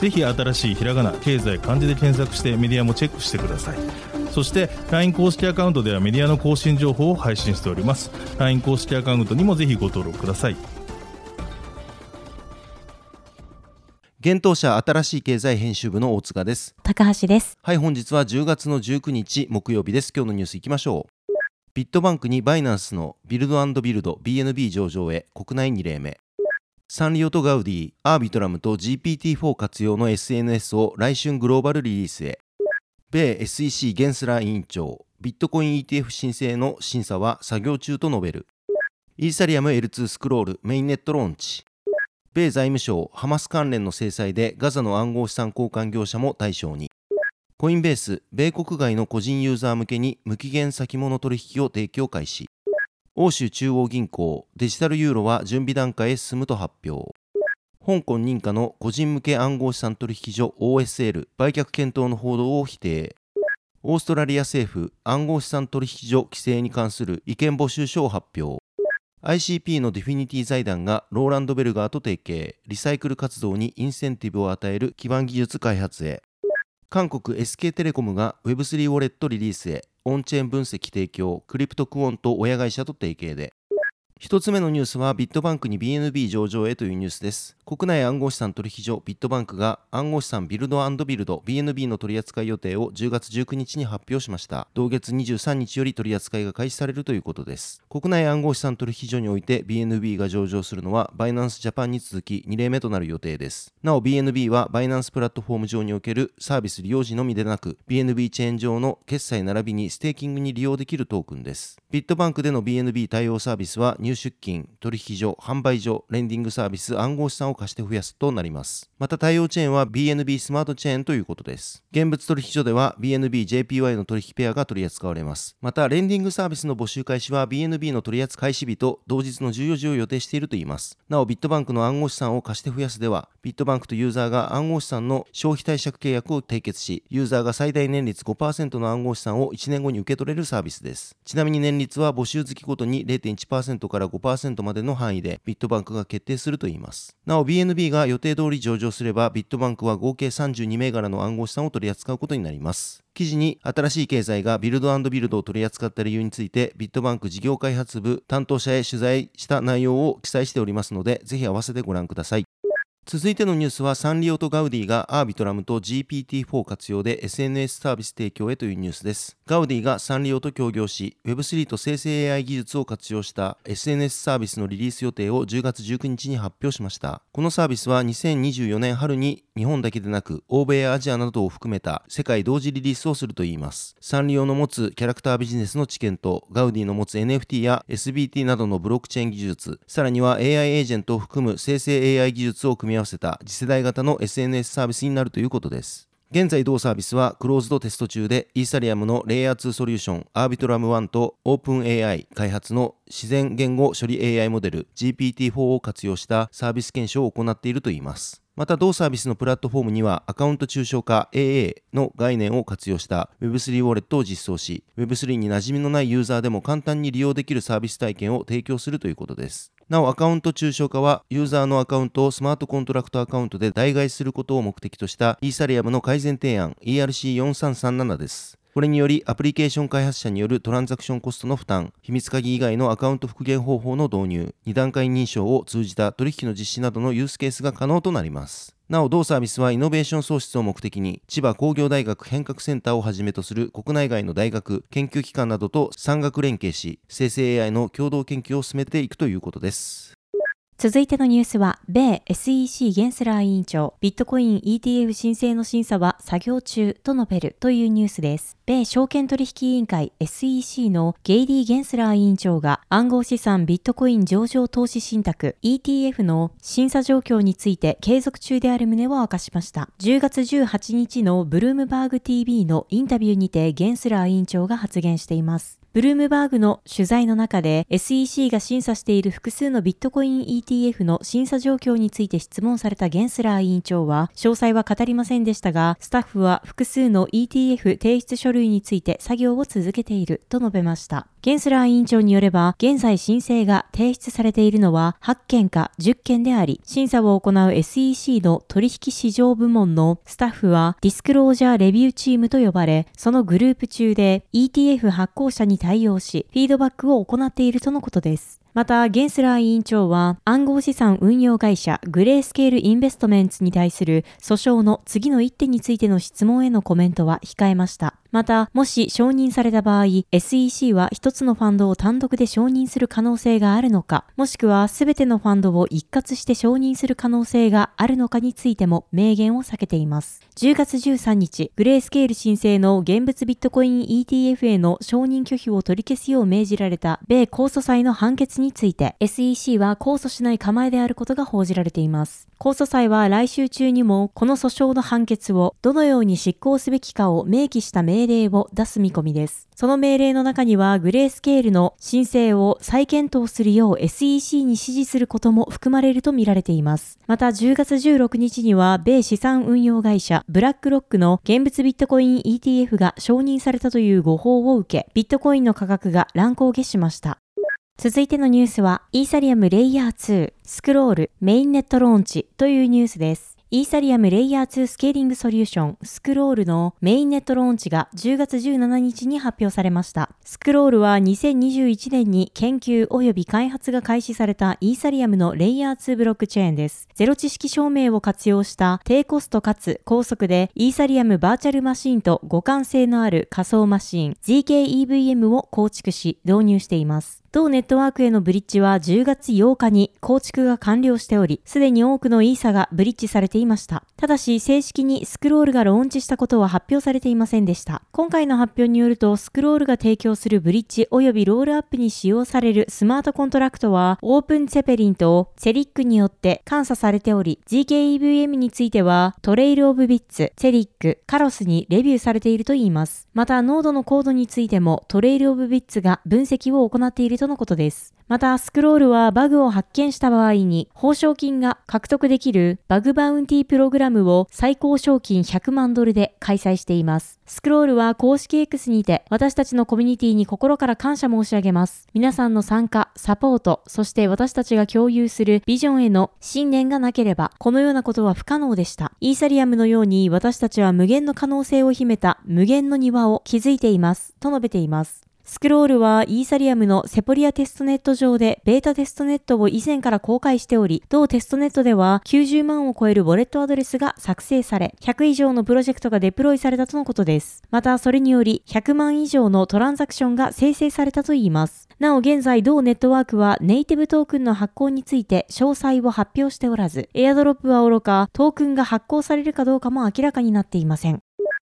ぜひ新しいひらがな経済漢字で検索してメディアもチェックしてください。そして LINE 公式アカウントではメディアの更新情報を配信しております。LINE 公式アカウントにもぜひご登録ください。現当社新しい経済編集部の大塚です。高橋です。はい本日は10月の19日木曜日です。今日のニュースいきましょう。ビットバンクにバイナンスのビルドビルド BNB 上場へ国内2例目サンリオとガウディ、アービトラムと GPT-4 活用の SNS を来春グローバルリリースへ米 SEC ゲンスラー委員長、ビットコイン ETF 申請の審査は作業中と述べる。イーサリアム L2 スクロールメインネットローンチ。米財務省、ハマス関連の制裁でガザの暗号資産交換業者も対象に。コインベース、米国外の個人ユーザー向けに無期限先物取引を提供開始。欧州中央銀行、デジタルユーロは準備段階へ進むと発表。香港認可の個人向け暗号資産取引所 OSL 売却検討の報道を否定。オーストラリア政府暗号資産取引所規制に関する意見募集書を発表。ICP の DFINITY財団がローランドベルガーと提携、リサイクル活動にインセンティブを与える基盤技術開発へ。韓国 SK テレコムが Web3 ウォレットリリースへ、オンチェーン分析提供、クリプトクオント親会社と提携で。一つ目のニュースはビットバンクに BNB 上場へというニュースです。国内暗号資産取引所ビットバンクが暗号資産ビルドビルド BNB の取り扱い予定を10月19日に発表しました。同月23日より取り扱いが開始されるということです。国内暗号資産取引所において BNB が上場するのはバイナンスジャパンに続き2例目となる予定です。なお BNB はバイナンスプラットフォーム上におけるサービス利用時のみでなく BNB チェーン上の決済並びにステーキングに利用できるトークンです。ビットバンクでの BNB 対応サービスは入出金、取引所、販売所、レンディングサービス、暗号資産を貸して増やすとなります。また対応チェーンは BNB スマートチェーンということです。現物取引所では BNB-JPY の取引ペアが取り扱われます。また、レンディングサービスの募集開始は BNB の取り扱い開始日と同日の14時を予定しているといいます。なお、ビットバンクの暗号資産を貸して増やすでは、ビットバンクとユーザーが暗号資産の消費貸借契約を締結し、ユーザーが最大年率5%の暗号資産を1年後に受け取れるサービスです。ちなみに年率は募集月ごとに0.1%からから5%までの範囲でビットバンクが決定するといいます。なお BNB が予定通り上場すればビットバンクは合計32銘柄の暗号資産を取り扱うことになります。記事に新しい経済がビルドビルドを取り扱った理由についてビットバンク事業開発部担当者へ取材した内容を記載しておりますのでぜひ合わせてご覧ください。続いてのニュースはサンリオとガウディがアービトラムと GPT-4 活用で SNS サービス提供へというニュースです。ガウディがサンリオと協業し Web3 と生成 AI 技術を活用した SNS サービスのリリース予定を10月19日に発表しました。このサービスは2024年春に日本だけでなく欧米やアジアなどを含めた世界同時リリースをするといいます。サンリオの持つキャラクタービジネスの知見とガウディの持つ NFT や SBT などのブロックチェーン技術、さらには AI エージェントを含む生成 AI 技術を組み合わせた次世代型の SNS サービスになるということです。現在同サービスはクローズドテスト中でイーサリアムのレイヤー2ソリューションアービトラム1とオープン AI 開発の自然言語処理 AI モデル GPT-4 を活用したサービス検証を行っているといいます。また同サービスのプラットフォームにはアカウント抽象化 AA の概念を活用した Web3 ウォレットを実装し Web3 に馴染みのないユーザーでも簡単に利用できるサービス体験を提供するということです。なお、アカウント抽象化は、ユーザーのアカウントをスマートコントラクトアカウントで代替することを目的としたイーサリアムの改善提案 ERC4337 です。これにより、アプリケーション開発者によるトランザクションコストの負担、秘密鍵以外のアカウント復元方法の導入、2段階認証を通じた取引の実施などのユースケースが可能となります。なお同サービスはイノベーション創出を目的に千葉工業大学変革センターをはじめとする国内外の大学研究機関などと産学連携し生成 AI の共同研究を進めていくということです。続いてのニュースは、米 SEC ゲンスラー委員長、ビットコイン ETF 申請の審査は作業中と述べるというニュースです。米証券取引委員会 SEC のゲイリー・ゲンスラー委員長が暗号資産ビットコイン上場投資信託 ETF の審査状況について継続中である旨を明かしました。10月18日のブルームバーグ TV のインタビューにてゲンスラー委員長が発言しています。ブルームバーグの取材の中で SEC が審査している複数のビットコイン ETF の審査状況について質問されたゲンスラー委員長は詳細は語りませんでしたがスタッフは複数の ETF 提出書類について作業を続けていると述べました。ゲンスラー委員長によれば、現在申請が提出されているのは8件か10件であり、審査を行う SEC の取引市場部門のスタッフはディスクロージャーレビューチームと呼ばれ、そのグループ中で ETF 発行者に対応し、フィードバックを行っているとのことです。また、ゲンスラー委員長は暗号資産運用会社グレースケールインベストメンツに対する訴訟の次の一手についての質問へのコメントは控えました。また、もし承認された場合、SEC は一つのファンドを単独で承認する可能性があるのか、もしくはすべてのファンドを一括して承認する可能性があるのかについても明言を避けています。10月13日、グレースケール申請の現物ビットコイン ETF への承認拒否を取り消すよう命じられた米控訴裁の判決にについて、SEC は控訴しない構えであることが報じられています。控訴裁は来週中にもこの訴訟の判決をどのように執行すべきかを明記した命令を出す見込みです。その命令の中にはグレースケールの申請を再検討するよう SEC に指示することも含まれるとみられています。また10月16日には米資産運用会社ブラックロックの現物ビットコイン ETF が承認されたという誤報を受け、ビットコインの価格が乱高下しました。続いてのニュースは、イーサリアムレイヤー2、スクロール、メインネットローンチというニュースです。イーサリアムレイヤー2スケーリングソリューションスクロールのメインネットローンチが10月17日に発表されました。スクロールは2021年に研究及び開発が開始されたイーサリアムのレイヤー2ブロックチェーンです。ゼロ知識証明を活用した低コストかつ高速でイーサリアムバーチャルマシンと互換性のある仮想マシン ZKEVM を構築し導入しています。同ネットワークへのブリッジは10月8日に構築が完了しており、すでに多くのイーサがブリッジされていました。ただし、正式にスクロールがローンチしたことは発表されていませんでした。今回の発表によると、スクロールが提供するブリッジ及びロールアップに使用されるスマートコントラクトは、オープンツェペリンとセリックによって監査されており、 zkEVM については、トレイルオブビッツ、セリック、カロスにレビューされているといいます。また、ノードのコードについても、トレイルオブビッツが分析を行っているとのことです。また、スクロールはバグを発見した場合に、報奨金が獲得できるバグバウンティープログラムを最高賞金100万ドルで開催しています。スクロールは公式 X にて、私たちのコミュニティに心から感謝申し上げます。皆さんの参加、サポート、そして私たちが共有するビジョンへの信念がなければ、このようなことは不可能でした。イーサリアムのように私たちは無限の可能性を秘めた無限の庭を築いています。と述べています。スクロールはイーサリアムのセポリアテストネット上でベータテストネットを以前から公開しており、同テストネットでは90万を超えるウォレットアドレスが作成され、100以上のプロジェクトがデプロイされたとのことです。また、それにより100万以上のトランザクションが生成されたといいます。なお現在同ネットワークはネイティブトークンの発行について詳細を発表しておらず、エアドロップはおろか、トークンが発行されるかどうかも明らかになっていません。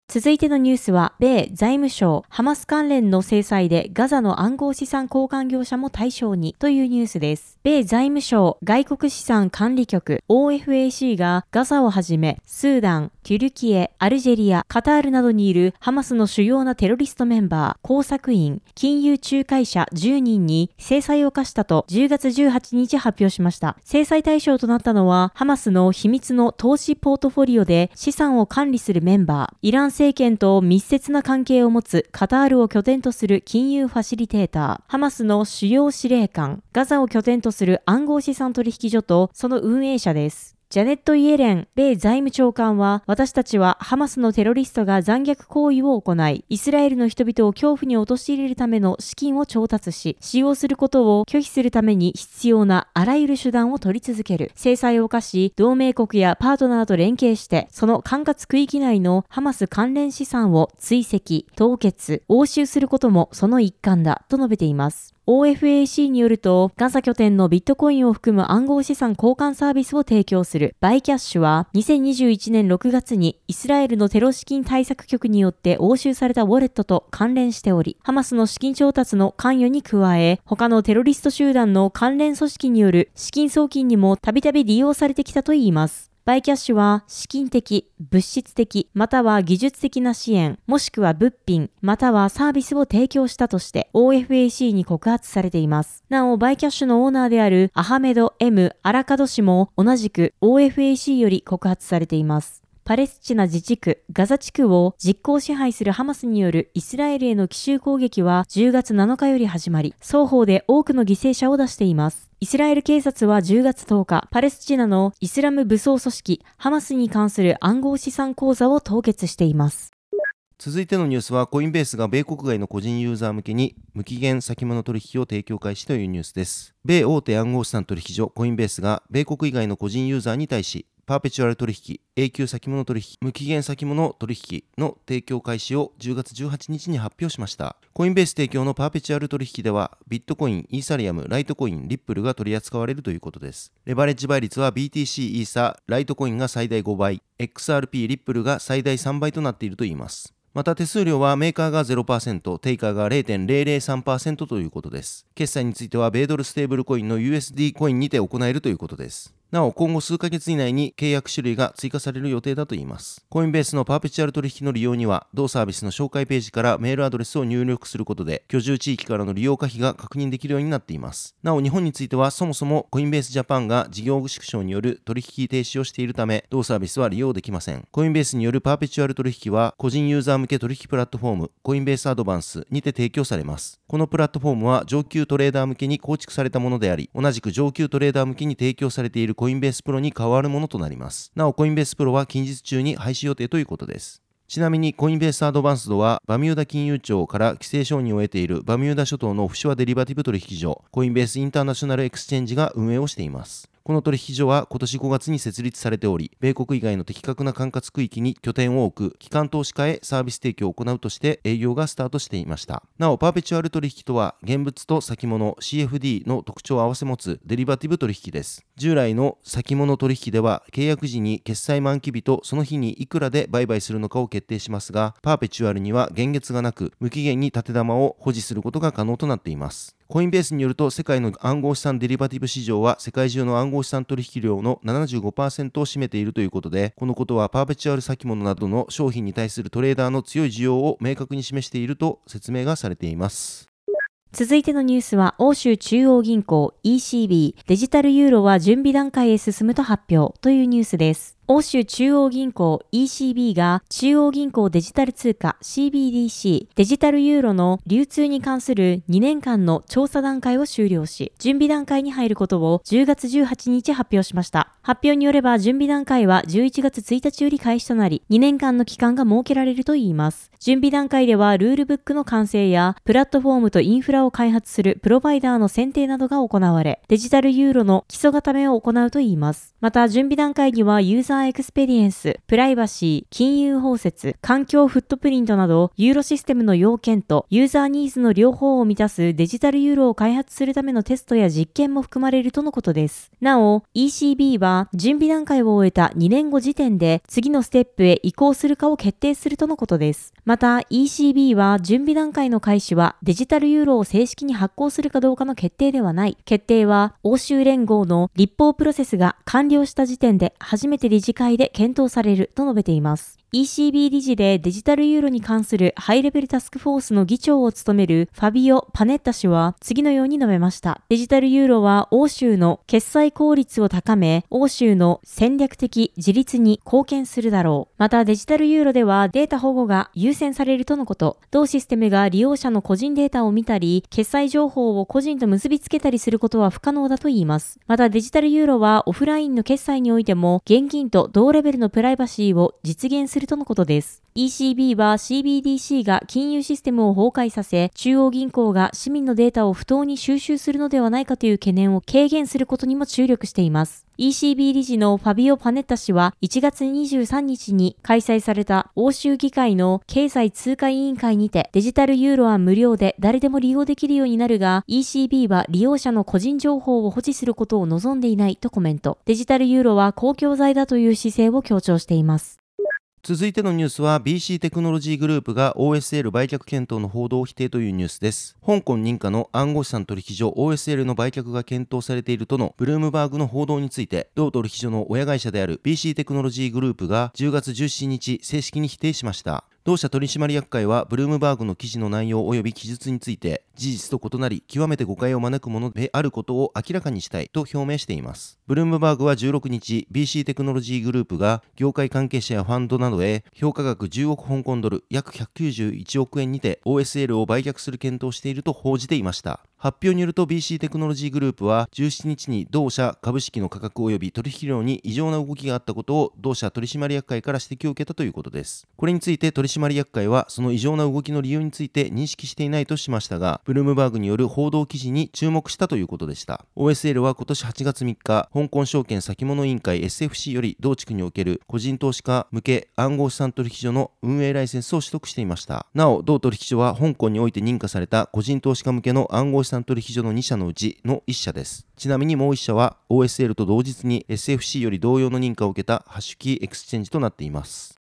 続いてのニュースは、米財務省、ハマス関連の制裁でガザの暗号資産交換業者も対象にというニュースです。米財務省外国資産管理局 OFAC がガザをはじめ、スーダン、テュルキエ、アルジェリア、カタールなどにいるハマスの主要なテロリストメンバー、工作員、金融仲介者10人に制裁を課したと10月18日発表しました。制裁対象となったのは、ハマスの秘密の投資ポートフォリオで資産を管理するメンバー、イラン政権と密接な関係を持つカタールを拠点とする金融ファシリテーター、ハマスの主要司令官、ガザを拠点とする暗号資産取引所とその運営者です。ジャネット・イエレン、米財務長官は、私たちはハマスのテロリストが残虐行為を行い、イスラエルの人々を恐怖に陥れるための資金を調達し、使用することを拒否するために必要なあらゆる手段を取り続ける。制裁を課し、同盟国やパートナーと連携して、その管轄区域内のハマス関連資産を追跡、凍結、押収することもその一環だ、と述べています。OFAC によると、ガザ拠点のビットコインを含む暗号資産交換サービスを提供するバイキャッシュは、2021年6月にイスラエルのテロ資金対策局によって押収されたウォレットと関連しており、ハマスの資金調達の関与に加え、他のテロリスト集団の関連組織による資金送金にもたびたび利用されてきたといいます。バイキャッシュは資金的、物質的、または技術的な支援、もしくは物品、またはサービスを提供したとして OFAC に告発されています。なお、バイキャッシュのオーナーであるアハメド・ M・ アラカド氏も同じく OFAC より告発されています。パレスチナ自治区ガザ地区を実効支配するハマスによるイスラエルへの奇襲攻撃は10月7日より始まり、双方で多くの犠牲者を出しています。イスラエル警察は10月10日、パレスチナのイスラム武装組織ハマスに関する暗号資産口座を凍結しています。続いてのニュースはコインベースが米国外の個人ユーザー向けに無期限先物取引を提供開始というニュースです米大手暗号資産取引所コインベースが米国以外の個人ユーザーに対しパーペチュアル取引、永久先物取引、無期限先物取引の提供開始を10月18日に発表しました。コインベース提供のパーペチュアル取引では、ビットコイン、イーサリアム、ライトコイン、リップルが取り扱われるということです。レバレッジ倍率は BTC、イーサ、ライトコインが最大5倍、XRP、リップルが最大3倍となっているといいます。また手数料はメーカーが0%、テイカーが0.003%ということです。決済については米ドルステーブルコインの USD コインにて行えるということです。なお、今後数ヶ月以内に契約種類が追加される予定だといいます。コインベースのパーペチュアル取引の利用には、同サービスの紹介ページからメールアドレスを入力することで、居住地域からの利用可否が確認できるようになっています。なお、日本については、そもそもコインベースジャパンが事業縮小による取引停止をしているため、同サービスは利用できません。コインベースによるパーペチュアル取引は、個人ユーザー向け取引プラットフォーム、コインベースアドバンスにて提供されます。このプラットフォームは上級トレーダー向けに構築されたものであり、同じく上級トレーダー向けに提供されているコインベースプロに変わるものとなります。なお、コインベースプロは近日中に廃止予定ということです。ちなみにコインベースアドバンスドはバミューダ金融庁から規制承認を得ているバミューダ諸島のオフショアデリバティブ取引所コインベースインターナショナルエクスチェンジが運営をしています。この取引所は今年5月に設立されており、米国以外の適格な管轄区域に拠点を置く機関投資家へサービス提供を行うとして営業がスタートしていました。なお、パーペチュアル取引とは、現物と先物 CFD の特徴を併せ持つデリバティブ取引です。従来の先物取引では、契約時に決済満期日とその日にいくらで売買するのかを決定しますが、パーペチュアルには限月がなく、無期限に建玉を保持することが可能となっています。コインベースによると世界の暗号資産デリバティブ市場は世界中の暗号資産取引量の75%を占めているということでこのことはパーペチュアル先物などの商品に対するトレーダーの強い需要を明確に示していると説明がされています続いてのニュースは、欧州中央銀行 ECB デジタルユーロは準備段階へ進むと発表というニュースです。欧州中央銀行 ECB が中央銀行デジタル通貨 CBDC デジタルユーロの流通に関する2年間の調査段階を終了し、準備段階に入ることを10月18日発表しました。発表によれば準備段階は11月1日より開始となり、2年間の期間が設けられるといいます。準備段階ではルールブックの完成やプラットフォームとインフラを開発するプロバイダーの選定などが行われ、デジタルユーロの基礎固めを行うといいます。また準備段階にはユーザーエクスペリエンス、プライバシー、金融包摂、環境フットプリントなど、ユーロシステムの要件とユーザーニーズの両方を満たすデジタルユーロを開発するためのテストや実験も含まれるとのことです。なお、ECB は準備段階を終えた2年後時点で次のステップへ移行するかを決定するとのことです。また、ECB は準備段階の開始はデジタルユーロを正式に発行するかどうかの決定ではない。決定は欧州連合の立法プロセスが完了した時点で初めて理事会で検討されると述べています。ECB 理事でデジタルユーロに関するハイレベルタスクフォースの議長を務めるファビオ・パネッタ氏は次のように述べました。デジタルユーロは欧州の決済効率を高め、欧州の戦略的自立に貢献するだろう。またデジタルユーロではデータ保護が優先されるとのこと。同システムが利用者の個人データを見たり、決済情報を個人と結びつけたりすることは不可能だと言います。またデジタルユーロはオフラインの決済においても現金と同レベルのプライバシーを実現するするとのことです。ECB は CBDC が金融システムを崩壊させ、中央銀行が市民のデータを不当に収集するのではないかという懸念を軽減することにも注力しています。ECB 理事のファビオ・パネッタ氏は1月23日に開催された欧州議会の経済通貨委員会にてデジタルユーロは無料で誰でも利用できるようになるが ECB は利用者の個人情報を保持することを望んでいないとコメント。デジタルユーロは公共財だという姿勢を強調しています。続いてのニュースは BC テクノロジーグループが OSL 売却検討の報道を否定というニュースです。香港認可の暗号資産取引所 OSL の売却が検討されているとのブルームバーグの報道について、同取引所の親会社である BC テクノロジーグループが10月17日正式に否定しました。同社取締役会はブルームバーグの記事の内容及び記述について事実と異なり極めて誤解を招くものであることを明らかにしたいと表明しています。ブルームバーグは16日 BC テクノロジーグループが業界関係者やファンドなどへ評価額10億香港ドル約191億円にて OSL を売却する検討していると報じていました。発表によると BC テクノロジーグループは17日に同社株式の価格及び取引量に異常な動きがあったことを同社取締役会から指摘を受けたということです。これについて取締役会はその異常な動きの理由について認識していないとしましたが、ブルームバーグによる報道記事に注目したということでした。OSL は今年8月3日、香港証券先物委員会 SFC より同地区における個人投資家向け暗号資産取引所の運営ライセンスを取得していました。なお、同取引所は香港において認可された個人投資家向けの暗号資産取引所の2社のうちの1社です。ちなみにもう1社は OSL と同日に SFC より同様の認可を受けたハッシュキーエクスチェンジとなっています。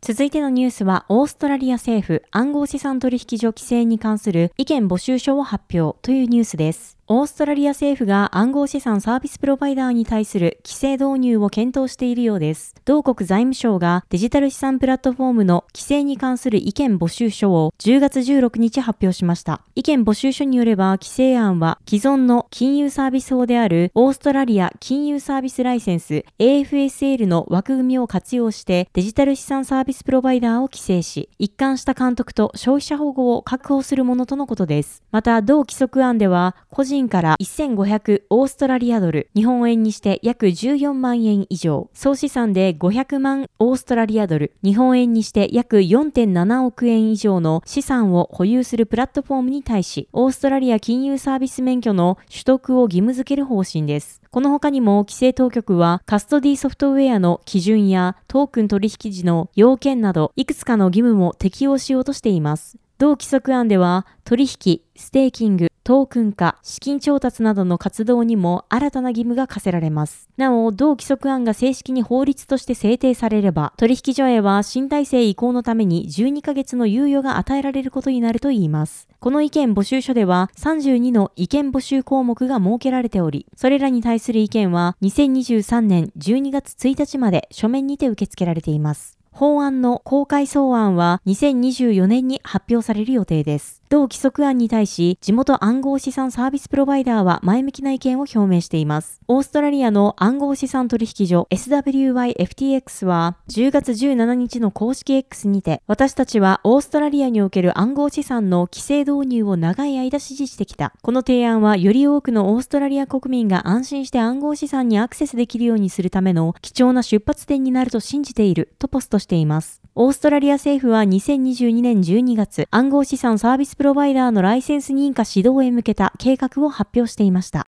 続いてのニュースは、オーストラリア政府暗号資産取引所規制に関する意見募集書を発表というニュースです。オーストラリア政府が暗号資産サービスプロバイダーに対する規制導入を検討しているようです。同国財務省がデジタル資産プラットフォームの規制に関する意見募集書を10月16日発表しました。意見募集書によれば規制案は既存の金融サービス法であるオーストラリア金融サービスライセンス AFSL の枠組みを活用してデジタル資産サービスプロバイダーを規制し、一貫した監督と消費者保護を確保するものとのことです。また、同規則案では個人人から1500オーストラリアドル、日本円にして約14万円以上、総資産で500万オーストラリアドル、日本円にして約4.7億円以上の資産を保有するプラットフォームに対し、オーストラリア金融サービス免許の取得を義務付ける方針です。この他にも規制当局はカストディソフトウェアの基準やトークン取引時の要件などいくつかの義務も適用しようとしています。同規則案では取引、ステーキング、トークン化、資金調達などの活動にも新たな義務が課せられます。なお、同規則案が正式に法律として制定されれば、取引所へは新体制移行のために12ヶ月の猶予が与えられることになるといいます。この意見募集書では32の意見募集項目が設けられており、それらに対する意見は2023年12月1日まで書面にて受け付けられています。法案の公開草案は2024年に発表される予定です。同規則案に対し、地元暗号資産サービスプロバイダーは前向きな意見を表明しています。オーストラリアの暗号資産取引所 SWYFTX は10月17日の公式 X にて、私たちはオーストラリアにおける暗号資産の規制導入を長い間支持してきた。この提案はより多くのオーストラリア国民が安心して暗号資産にアクセスできるようにするための貴重な出発点になると信じているとポストしています。オーストラリア政府は2022年12月、暗号資産サービスプロバイダーのライセンス認可指導へ向けた計画を発表していました。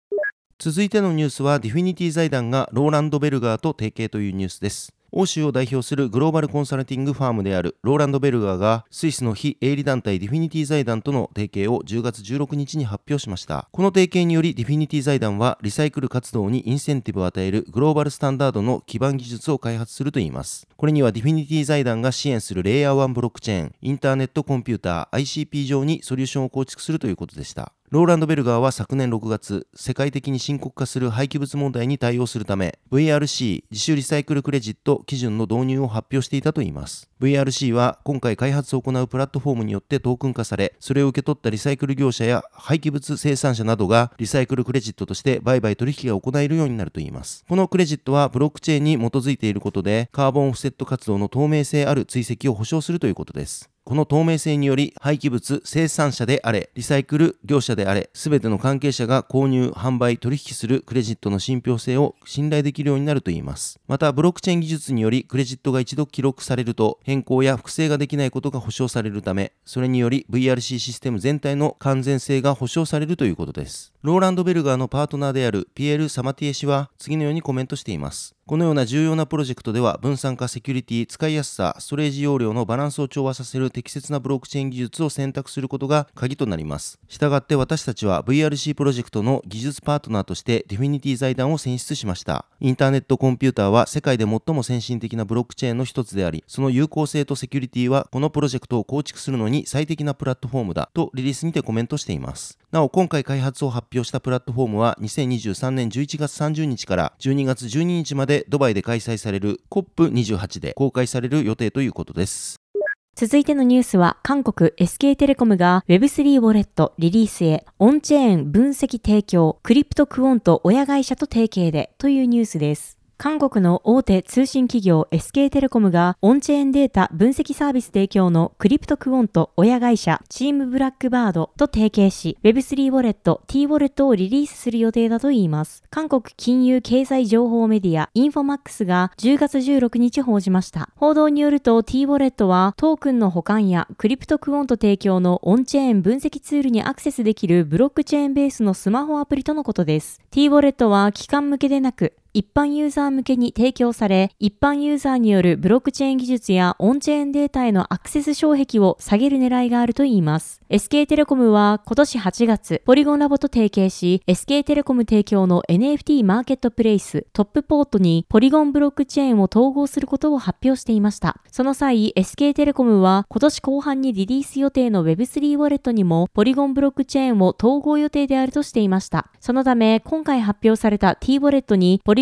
続いてのニュースは、ディフィニティ財団がローランド・ベルガーと提携というニュースです。欧州を代表するグローバルコンサルティングファームであるローランド・ベルガーがスイスの非営利団体ディフィニティ財団との提携を10月16日に発表しました。この提携によりディフィニティ財団はリサイクル活動にインセンティブを与えるグローバルスタンダードの基盤技術を開発するといいます。これにはディフィニティ財団が支援するレイヤー1ブロックチェーン、インターネットコンピューター ICP 上にソリューションを構築するということでした。ローランド・ベルガーは昨年6月、世界的に深刻化する廃棄物問題に対応するため、VRC 自主リサイクルクレジット基準の導入を発表していたといいます。VRC は今回開発を行うプラットフォームによってトークン化され、それを受け取ったリサイクル業者や廃棄物生産者などがリサイクルクレジットとして売買取引が行えるようになるといいます。このクレジットはブロックチェーンに基づいていることで、カーボンオフセット活動の透明性ある追跡を保証するということです。この透明性により廃棄物生産者であれ、リサイクル業者であれ、すべての関係者が購入、販売、取引するクレジットの信憑性を信頼できるようになるといいます。また、ブロックチェーン技術によりクレジットが一度記録されると変更や複製ができないことが保証されるため、それにより VRC システム全体の完全性が保証されるということです。ローランド・ベルガーのパートナーであるピエール・サマティエ氏は次のようにコメントしています。このような重要なプロジェクトでは分散化、セキュリティ、使いやすさ、ストレージ容量のバランスを調和させる適切なブロックチェーン技術を選択することが鍵となります。したがって私たちは VRC プロジェクトの技術パートナーとしてディフィニティ財団を選出しました。インターネットコンピューターは世界で最も先進的なブロックチェーンの一つであり、その有効性とセキュリティはこのプロジェクトを構築するのに最適なプラットフォームだとリリースにてコメントしています。なお、今回開発を発表したプラットフォームは2023年11月30日から12月12日までドバイで開催される COP28 で公開される予定ということです。続いてのニュースは、韓国 SK テレコムが Web3 ウォレットリリースへオンチェーン分析提供、クリプトクオント親会社と提携でというニュースです。韓国の大手通信企業 SK テレコムがオンチェーンデータ分析サービス提供のクリプトクオント親会社チームブラックバードと提携し Web3 ウォレット T ウォレットをリリースする予定だといいます。韓国金融経済情報メディアインフォマックスが10月16日報じました。報道によると T ウォレットはトークンの保管やクリプトクオント提供のオンチェーン分析ツールにアクセスできるブロックチェーンベースのスマホアプリとのことです。T ウォレットは機関向けでなく一般ユーザー向けに提供され、一般ユーザーによるブロックチェーン技術やオンチェーンデータへのアクセス障壁を下げる狙いがあるといいます。SK テレコムは今年8月、ポリゴンラボと提携し、SK テレコム提供の NFT マーケットプレイストップポートにポリゴンブロックチェーンを統合することを発表していました。その際、SK テレコムは今年後半にリリース予定の Web3 ウォレットにもポリゴンブロックチェーンを統合予定であるとしていました。そのため、今回発表された T ウォレットにポリ